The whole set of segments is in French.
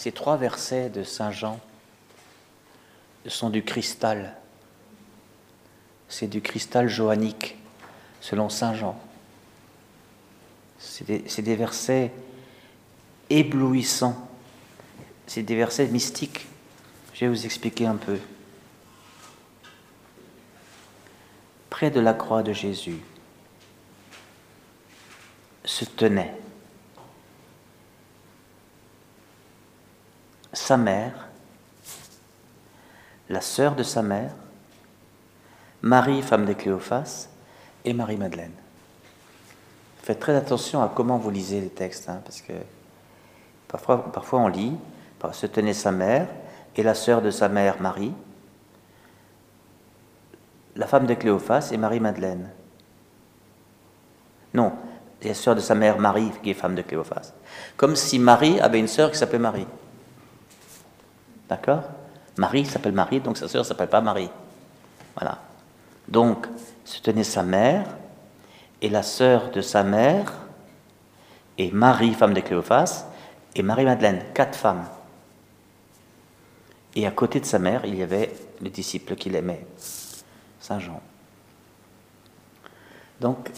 Ces trois versets de Saint Jean sont du cristal. C'est du cristal johannique, selon Saint Jean. C'est des, des, versets éblouissants. C'est des versets mystiques. Je vais vous expliquer un peu. Près de la croix de Jésus se tenait sa mère, la sœur de sa mère, Marie, femme de Cléophas, et Marie-Madeleine. Faites très attention à comment vous lisez les textes, hein, parce que parfois, parfois on lit, se tenait sa mère et la sœur de sa mère, Marie, la femme de Cléophas et Marie-Madeleine. Non, la sœur de sa mère, Marie, qui est femme de Cléophas. Comme si Marie avait une sœur qui s'appelait Marie. D'accord? Marie s'appelle Marie, donc sa sœur s'appelle pas Marie. Voilà. Donc, se tenait sa mère et la sœur de sa mère et Marie, femme de Cléophas, et Marie-Madeleine, quatre femmes. Et à côté de sa mère, il y avait le disciple qu'il aimait, Saint Jean. Donc,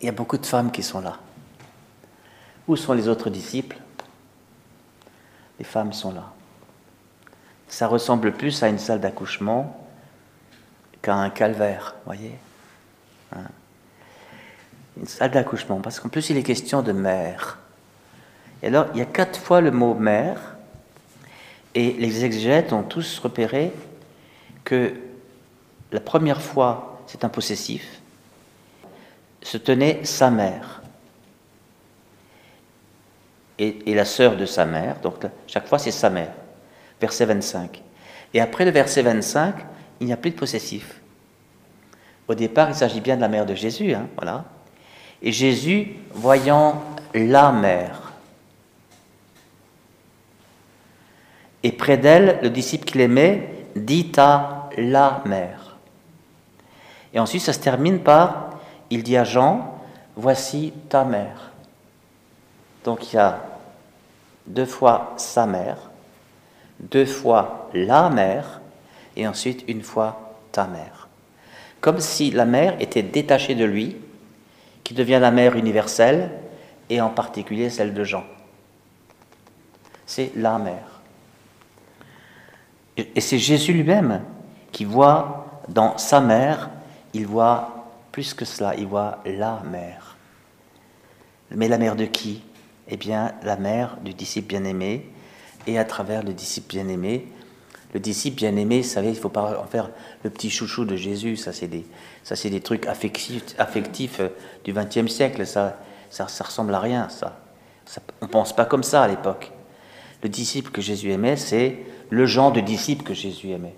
il y a beaucoup de femmes qui sont là. Où sont les autres disciples? Les femmes sont là. Ça ressemble plus à une salle d'accouchement qu'à un calvaire, voyez hein? Une salle d'accouchement, parce qu'en plus il est question de mère. Et alors, il y a quatre fois le mot mère, et les exégètes ont tous repéré que la première fois, c'est un possessif, se tenait sa mère et, la sœur de sa mère, donc chaque fois c'est sa mère, verset 25. Et après le verset 25, il n'y a plus de possessif. Au départ, il s'agit bien de la mère de Jésus, hein, voilà. Et Jésus, voyant la mère, et près d'elle, le disciple qu'il aimait dit à la mère. Et ensuite, ça se termine par il dit à Jean, voici ta mère. Donc il y a deux fois sa mère, deux fois la mère, et ensuite une fois ta mère. Comme si la mère était détachée de lui, qui devient la mère universelle, et en particulier celle de Jean. C'est la mère. Et c'est Jésus lui-même qui voit dans sa mère, il voit plus que cela, il voit la mère. Mais la mère de qui? Eh bien, la mère du disciple bien-aimé, et à travers le disciple bien-aimé, le disciple bien-aimé, vous savez, il ne faut pas en faire le petit chouchou de Jésus, ça c'est des, des trucs affectifs, euh, du XXe siècle, ça, ça, ressemble à rien, ça. on ne pense pas comme ça à l'époque. Le disciple que Jésus aimait, c'est le genre de disciple que Jésus aimait.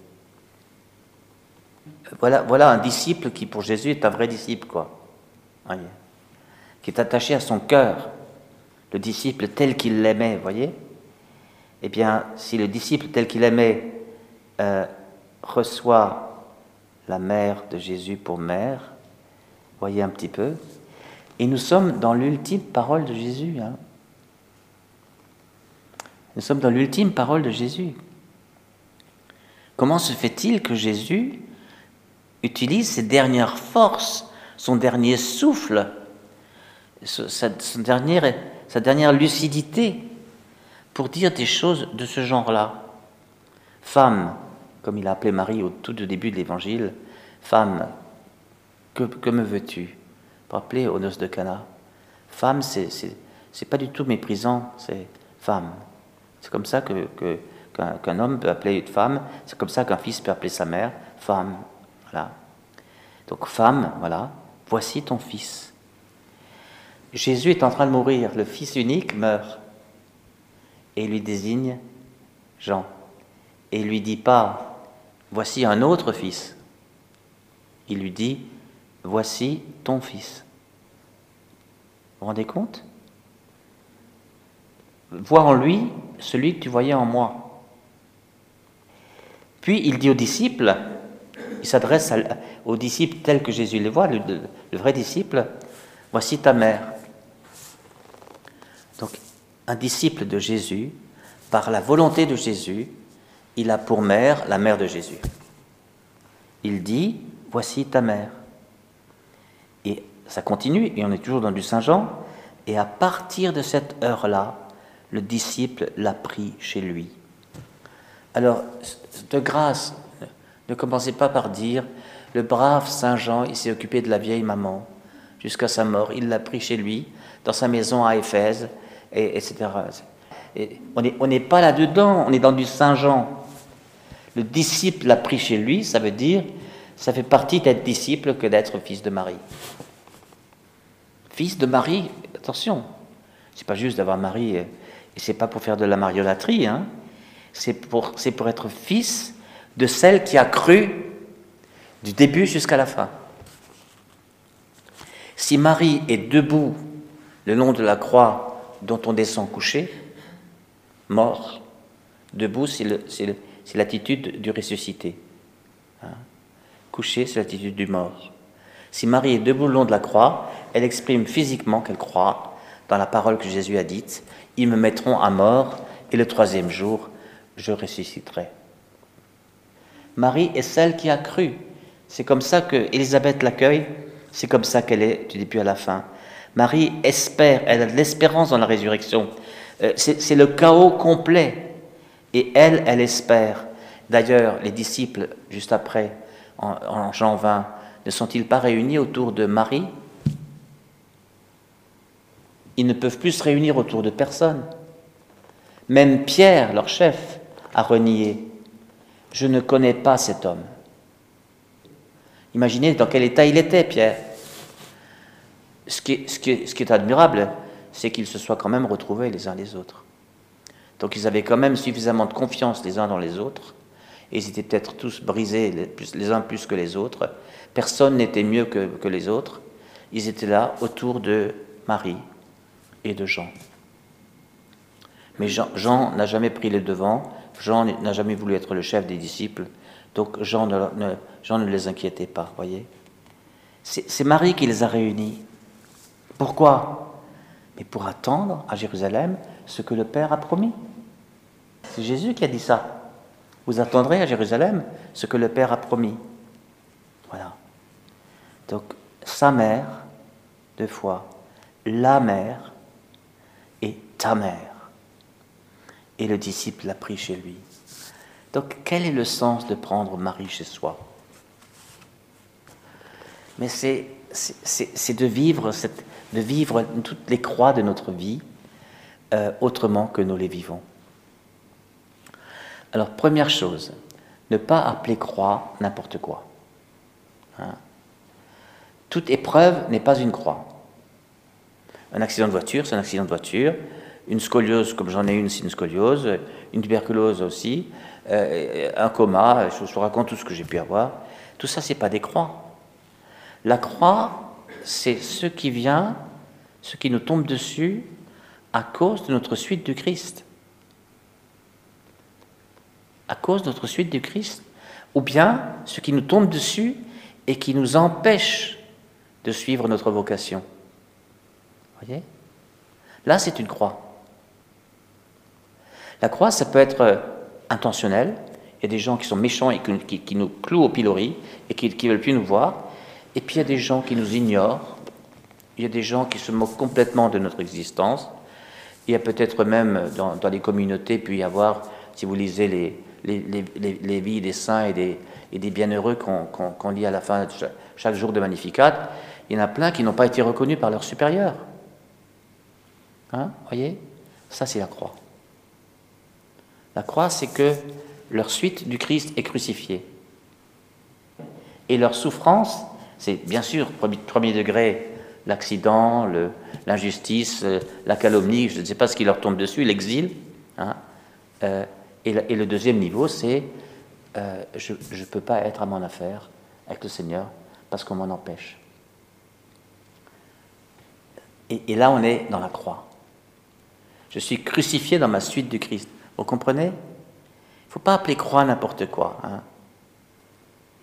Voilà, voilà un disciple qui, pour Jésus, est un vrai disciple, quoi. Qui est attaché à son cœur. Le disciple tel qu'il l'aimait, voyez Eh bien, si le disciple tel qu'il aimait euh, reçoit la mère de Jésus pour mère, voyez un petit peu, et nous sommes dans l'ultime parole de Jésus. Hein. Nous sommes dans l'ultime parole de Jésus. Comment se fait-il que Jésus utilise ses dernières forces, son dernier souffle, sa, dernière, sa dernière lucidité pour dire des choses de ce genre-là. Femme, comme il a appelé Marie au tout début de l'évangile, femme, que, me veux-tu? Rappelez aux noces de Cana. Femme, c'est, c'est, pas du tout méprisant, c'est femme. C'est comme ça que, qu'un, homme peut appeler une femme, c'est comme ça qu'un fils peut appeler sa mère, femme. Donc femme, voilà, voici ton fils. Jésus est en train de mourir, le fils unique meurt. Et il lui désigne Jean. Et il lui dit pas, voici un autre fils. Il lui dit, voici ton fils. Vous vous rendez compte? Vois en lui celui que tu voyais en moi. Puis il dit aux disciples, il s'adresse aux disciples tels que Jésus les voit, le, vrai disciple, voici ta mère. Un disciple de Jésus, par la volonté de Jésus, il a pour mère la mère de Jésus. Il dit, voici ta mère. Et ça continue, et on est toujours dans du Saint Jean, et à partir de cette heure-là, le disciple l'a pris chez lui. Alors, de grâce, ne commencez pas par dire, le brave Saint Jean, il s'est occupé de la vieille maman jusqu'à sa mort, il l'a pris chez lui, dans sa maison à Éphèse, et, etc. Et on n'est pas là-dedans, on est dans du Saint Jean. Le disciple l'a pris chez lui, ça veut dire, ça fait partie d'être disciple que d'être fils de Marie. Fils de Marie, attention, c'est pas juste d'avoir Marie, et c'est pas pour faire de la mariolatrie, hein. c'est pour être fils de celle qui a cru du début jusqu'à la fin. Si Marie est debout le long de la croix dont on descend couché, mort, debout, c'est l'attitude du ressuscité. Hein? Couché, c'est l'attitude du mort. Si Marie est debout le long de la croix, elle exprime physiquement qu'elle croit dans la parole que Jésus a dite Ils me mettront à mort et le troisième jour, je ressusciterai. Marie est celle qui a cru. C'est comme ça que Élisabeth l'accueille, c'est comme ça qu'elle est du début à la fin. Marie espère, elle a de l'espérance dans la résurrection. Euh, c'est le chaos complet. Et elle, elle espère. D'ailleurs, les disciples, juste après, en, en Jean 20, ne sont-ils pas réunis autour de Marie? Ils ne peuvent plus se réunir autour de personne. Même Pierre, leur chef, a renié. Je ne connais pas cet homme. Imaginez dans quel état il était, Pierre. Ce qui est, admirable, c'est qu'ils se soient quand même retrouvés les uns les autres. Donc ils avaient quand même suffisamment de confiance les uns dans les autres, et ils étaient peut-être tous brisés les, uns plus que les autres, Personne n'était mieux que, les autres. Ils étaient là autour de Marie et de Jean. Mais Jean, n'a jamais pris le devant, Jean n'a jamais voulu être le chef des disciples, donc Jean ne, Jean ne les inquiétait pas, voyez. C'est Marie qui les a réunis. Pourquoi? Mais pour attendre à Jérusalem ce que le Père a promis. C'est Jésus qui a dit ça. Vous attendrez à Jérusalem ce que le Père a promis. Voilà. Donc, sa mère, deux fois, la mère et ta mère. Et le disciple l'a pris chez lui. Donc, quel est le sens de prendre Marie chez soi? Mais c'est, c'est, de, vivre de vivre toutes les croix de notre vie euh, autrement que nous les vivons. Alors, première chose, ne pas appeler croix n'importe quoi. Hein toute épreuve n'est pas une croix. Un accident de voiture, c'est un accident de voiture. Une scoliose, comme j'en ai une, c'est une scoliose. Une tuberculose aussi. Euh, un coma, je vous raconte tout ce que j'ai pu avoir. Tout ça, c'est pas des croix. La croix, c'est ce qui vient, ce qui nous tombe dessus à cause de notre suite du Christ. À cause de notre suite du Christ. Ou bien ce qui nous tombe dessus et qui nous empêche de suivre notre vocation. Voyez? Là, c'est une croix. La croix, ça peut être euh, intentionnel. Il y a des gens qui sont méchants et qui, nous clouent au pilori et qui ne veulent plus nous voir. Et puis il y a des gens qui nous ignorent. Il y a des gens qui se moquent complètement de notre existence. Il y a peut-être même dans, les communautés, puis y avoir, si vous lisez les, les, vies des saints et des, et des bienheureux qu'on lit à la fin de chaque jour de Magnificat, il y en a plein qui n'ont pas été reconnus par leurs supérieurs. Hein, voyez? Ça, c'est la croix. La croix, c'est que leur suite du Christ est crucifiée. Et leur souffrance, c'est bien sûr, premier, degré, l'accident, l'injustice, euh, la calomnie, je ne sais pas ce qui leur tombe dessus, l'exil. Hein, euh, et, le deuxième niveau, c'est euh, je ne peux pas être à mon affaire avec le Seigneur parce qu'on m'en empêche. Et, là, on est dans la croix. Je suis crucifié dans ma suite du Christ. Vous comprenez? Il ne faut pas appeler croix n'importe quoi. Hein.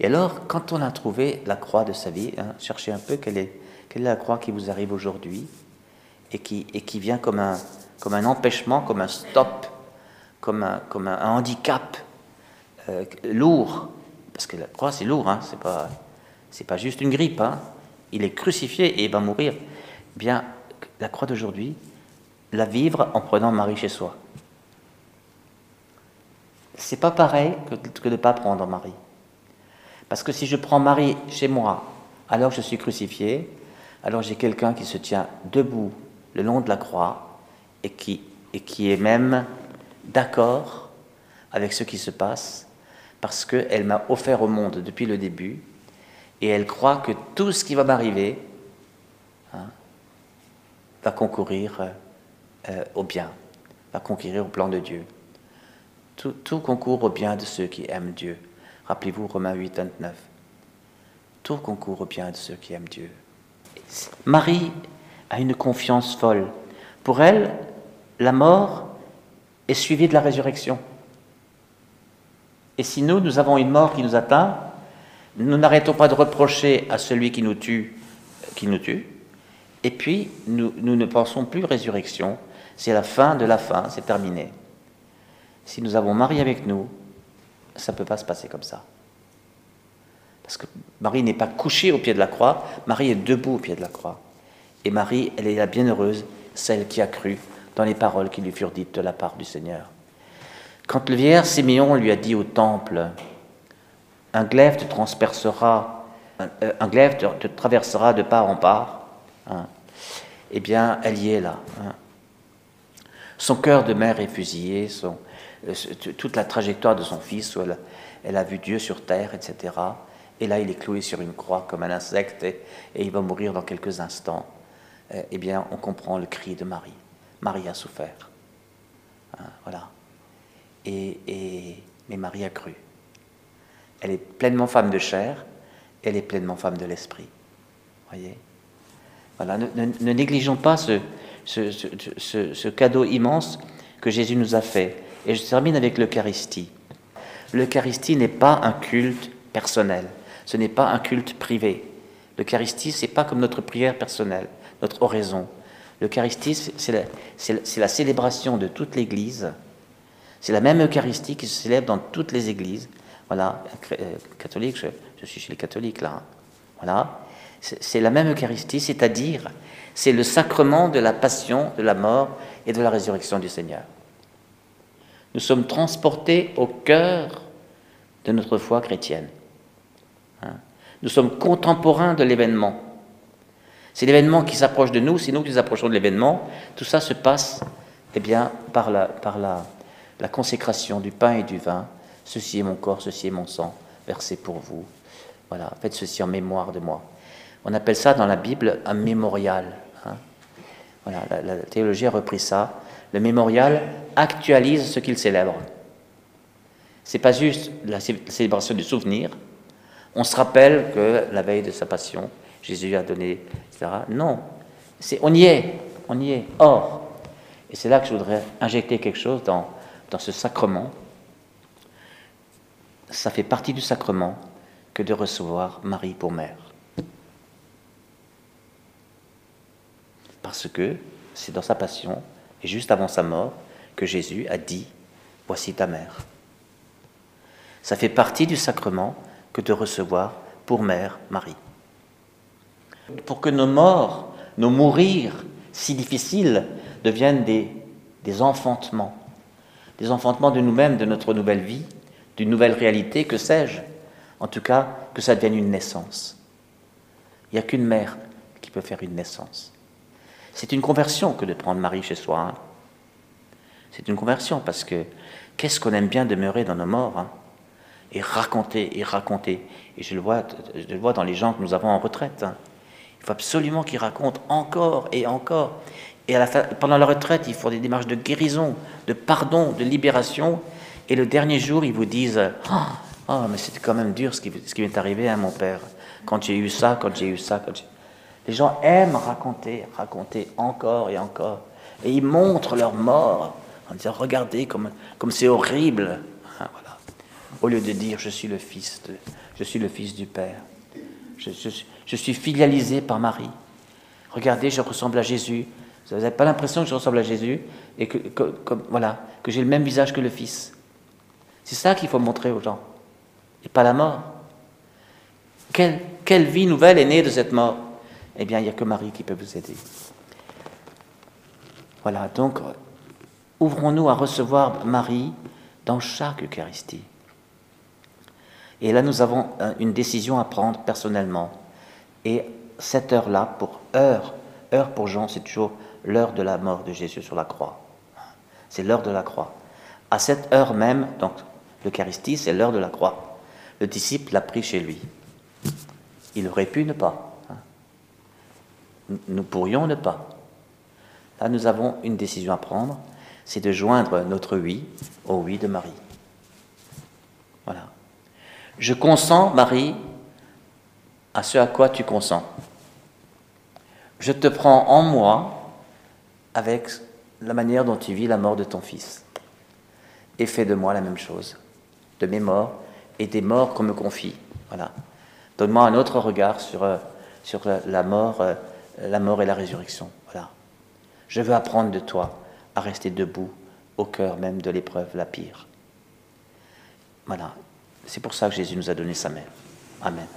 Et alors, quand on a trouvé la croix de sa vie, hein, cherchez un peu quelle est, la croix qui vous arrive aujourd'hui, et qui, vient comme un, empêchement, comme un stop, comme un, handicap euh, lourd. Parce que la croix, c'est lourd, hein, c'est pas, juste une grippe. Hein. Il est crucifié et il va mourir. Eh bien, la croix d'aujourd'hui, la vivre en prenant Marie chez soi. C'est pas pareil que de ne pas prendre Marie. Parce que si je prends Marie chez moi, alors je suis crucifié, alors j'ai quelqu'un qui se tient debout le long de la croix et qui, et qui est même d'accord avec ce qui se passe parce qu'elle m'a offert au monde depuis le début et elle croit que tout ce qui va m'arriver hein, va concourir euh, au bien, va concourir au plan de Dieu. Tout, concourt au bien de ceux qui aiment Dieu. Rappelez-vous Romains 8, 29. Tout concourt au bien de ceux qui aiment Dieu. Marie a une confiance folle. Pour elle, la mort est suivie de la résurrection. Et si nous, nous avons une mort qui nous atteint, nous n'arrêtons pas de reprocher à celui qui nous tue, qui nous tue, et puis nous, nous ne pensons plus résurrection, c'est la fin de la fin, c'est terminé. Si nous avons Marie avec nous, ça ne peut pas se passer comme ça. Parce que Marie n'est pas couchée au pied de la croix, Marie est debout au pied de la croix. Et Marie, elle est la bienheureuse, celle qui a cru dans les paroles qui lui furent dites de la part du Seigneur. Quand le vieillard Siméon lui a dit au temple, un glaive te transpercera, un, euh, glaive te, traversera de part en part, hein, eh bien, elle y est là. Hein. Son cœur de mère est fusillé, euh, toute la trajectoire de son fils, où elle, a vu Dieu sur terre, etc. Et là, il est cloué sur une croix comme un insecte et, il va mourir dans quelques instants. Euh, eh bien, on comprend le cri de Marie. Marie a souffert. Hein, voilà. Et, mais Marie a cru. Elle est pleinement femme de chair, elle est pleinement femme de l'esprit. Voyez? Voilà, ne, négligeons pas ce, ce, cadeau immense que Jésus nous a fait. Et je termine avec l'Eucharistie. L'Eucharistie n'est pas un culte personnel, ce n'est pas un culte privé. L'Eucharistie, c'est pas comme notre prière personnelle notre oraison. L'Eucharistie, c'est la, célébration de toute l'Église. C'est la même Eucharistie qui se célèbre dans toutes les églises. Voilà, euh, catholique, je, suis chez les catholiques là. Voilà, c'est la même Eucharistie, c'est-à-dire c'est le sacrement de la passion, de la mort et de la résurrection du Seigneur. Nous sommes transportés au cœur de notre foi chrétienne. Hein? Nous sommes contemporains de l'événement. C'est l'événement qui s'approche de nous, c'est nous qui nous approchons de l'événement. Tout ça se passe eh bien, par, la, par la, la consécration du pain et du vin. Ceci est mon corps, ceci est mon sang, versé pour vous. Voilà, faites ceci en mémoire de moi. On appelle ça dans la Bible un mémorial. Hein. Voilà, la, théologie a repris ça. Le mémorial actualise ce qu'il célèbre. C'est pas juste la célébration du souvenir. On se rappelle que la veille de sa passion, Jésus a donné, etc. Non, c'est, on y est, on y est. Or, et c'est là que je voudrais injecter quelque chose dans, dans ce sacrement. Ça fait partie du sacrement que de recevoir Marie pour mère. Parce que c'est dans sa passion, et juste avant sa mort, que Jésus a dit, Voici ta mère. Ça fait partie du sacrement que de recevoir pour mère Marie pour que nos morts, nos mourir si difficiles deviennent des, enfantements, des enfantements de nous-mêmes, de notre nouvelle vie, d'une nouvelle réalité, que sais-je En tout cas, que ça devienne une naissance. Il n'y a qu'une mère qui peut faire une naissance. C'est une conversion que de prendre Marie chez soi. Hein. C'est une conversion parce que qu'est-ce qu'on aime bien demeurer dans nos morts hein, et raconter et raconter. Et je le vois, je le vois dans les gens que nous avons en retraite. Hein. Il faut absolument qu'ils racontent encore et encore. Et pendant la retraite, ils font des démarches de guérison, de pardon, de libération. Et le dernier jour, ils vous disent Oh, mais c'était quand même dur ce qui, ce qui m'est arrivé à mon père. Quand j'ai eu ça, quand j'ai eu ça. Quand les gens aiment raconter, raconter encore et encore. Et ils montrent leur mort en disant Regardez comme c'est horrible. Hein, voilà. Au lieu de dire Je suis le fils, je suis le fils du Père. Je, suis filialisé par Marie. Regardez, je ressemble à Jésus. Vous n'avez pas l'impression que je ressemble à Jésus et que, voilà, que j'ai le même visage que le Fils. C'est ça qu'il faut montrer aux gens, et pas la mort. Quelle vie nouvelle est née de cette mort? Eh bien, il n'y a que Marie qui peut vous aider. Voilà, donc, ouvrons-nous à recevoir Marie dans chaque Eucharistie. Et là, nous avons euh, une décision à prendre personnellement. Et cette heure-là, pour heure, heure pour Jean, c'est toujours l'heure de la mort de Jésus sur la croix. C'est l'heure de la croix. À cette heure même, donc l'Eucharistie, c'est l'heure de la croix. Le disciple l'a pris chez lui. Il aurait pu ne pas. Nous pourrions ne pas. Là, nous avons une décision à prendre, c'est de joindre notre oui au oui de Marie. Voilà. Je consens, Marie, à ce à quoi tu consens. Je te prends en moi avec la manière dont tu vis la mort de ton fils. Et fais de moi la même chose, de mes morts et des morts qu'on me confie. Voilà. Donne-moi un autre regard sur, euh, sur la mort, euh, la mort et la résurrection. Voilà. Je veux apprendre de toi à rester debout au cœur même de l'épreuve la pire. Voilà. C'est pour ça que Jésus nous a donné sa mère. Amen.